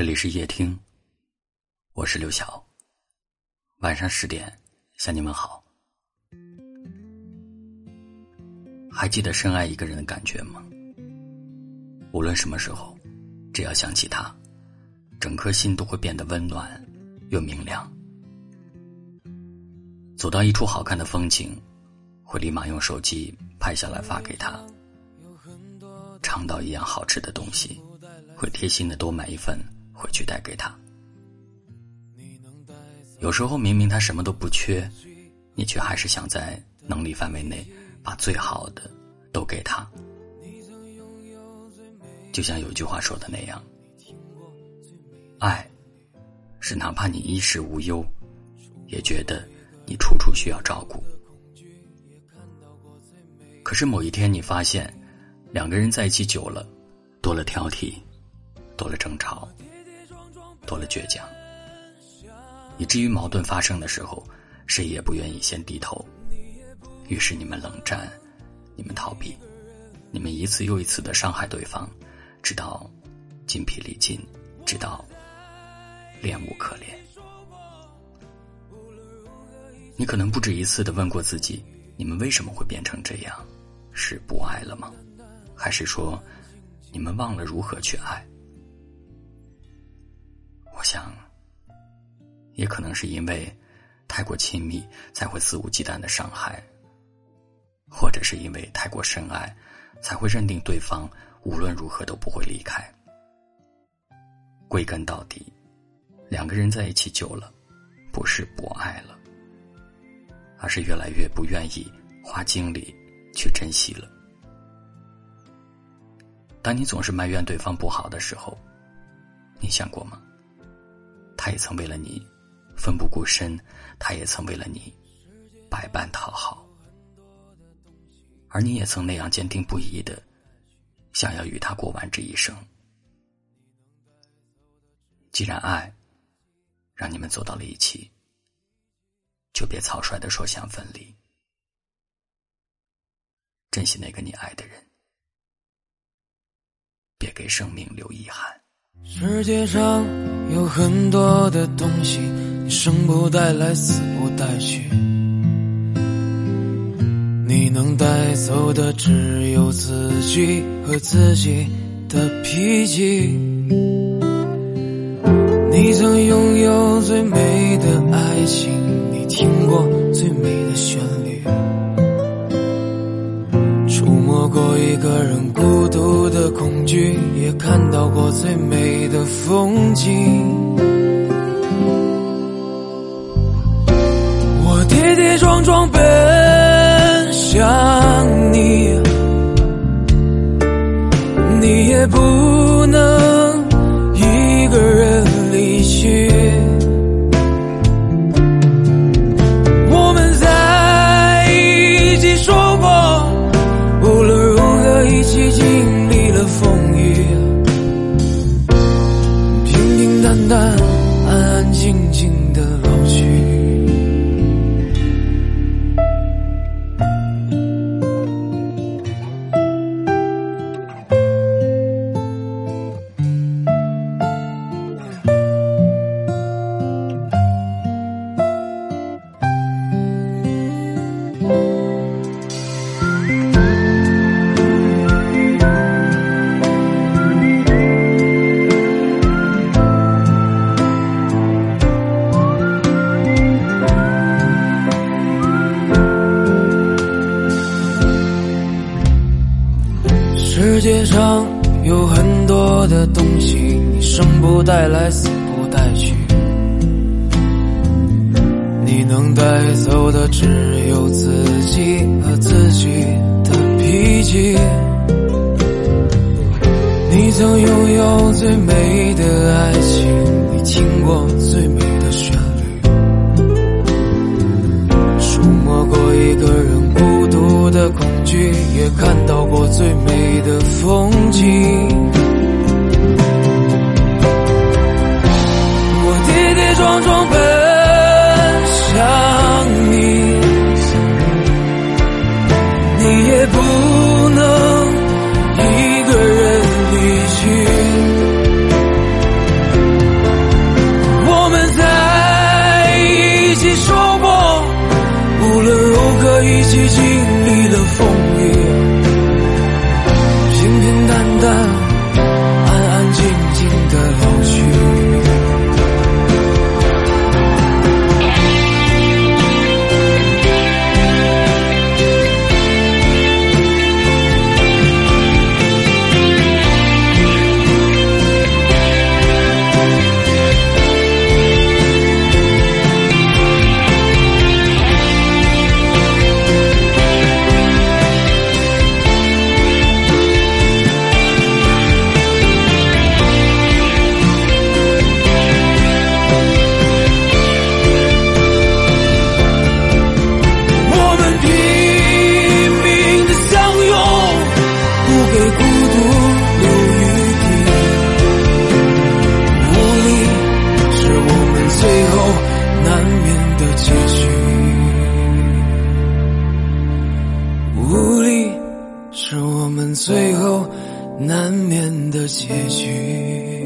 这里是夜听，我是刘晓。晚上十点向你们好。还记得深爱一个人的感觉吗？无论什么时候，只要想起他，整颗心都会变得温暖又明亮。走到一处好看的风景，会立马用手机拍下来发给他；尝到一样好吃的东西，会贴心的多买一份。回去带给他。有时候明明他什么都不缺，你却还是想在能力范围内把最好的都给他。就像有句话说的那样，爱是哪怕你衣食无忧，也觉得你处处需要照顾。可是某一天你发现，两个人在一起久了，多了挑剔，多了争吵。多了倔强，以至于矛盾发生的时候，谁也不愿意先低头。于是你们冷战，你们逃避，你们一次又一次的伤害对方，直到筋疲力尽，直到恋无可恋。你可能不止一次的问过自己：你们为什么会变成这样？是不爱了吗？还是说你们忘了如何去爱？也可能是因为太过亲密，才会肆无忌惮的伤害；或者是因为太过深爱，才会认定对方无论如何都不会离开。归根到底，两个人在一起久了，不是不爱了，而是越来越不愿意花精力去珍惜了。当你总是埋怨对方不好的时候，你想过吗？他也曾为了你奋不顾身，他也曾为了你百般讨好，而你也曾那样坚定不移的想要与他过完这一生。既然爱让你们走到了一起，就别草率的说想分离，珍惜那个你爱的人，别给生命留遗憾。世界上有很多的东西，生不带来，死不带去。你能带走的只有自己和自己的脾气。你曾拥有最美的爱情，你听过最美的旋律，触摸过一个人孤独的恐惧。也看到过最美的风景，跌跌撞撞奔向你，你也不上有很多的东西，你生不带来，死不带去。你能带走的只有自己和自己的脾气。你曾拥有最美的爱情，你听过最美的旋律，触摸过一个人孤独的恐去也看到过最美的风景我跌跌撞撞奔向你你也不能一个人离去我们在一起说过无论如何一起经历最后难免的结局。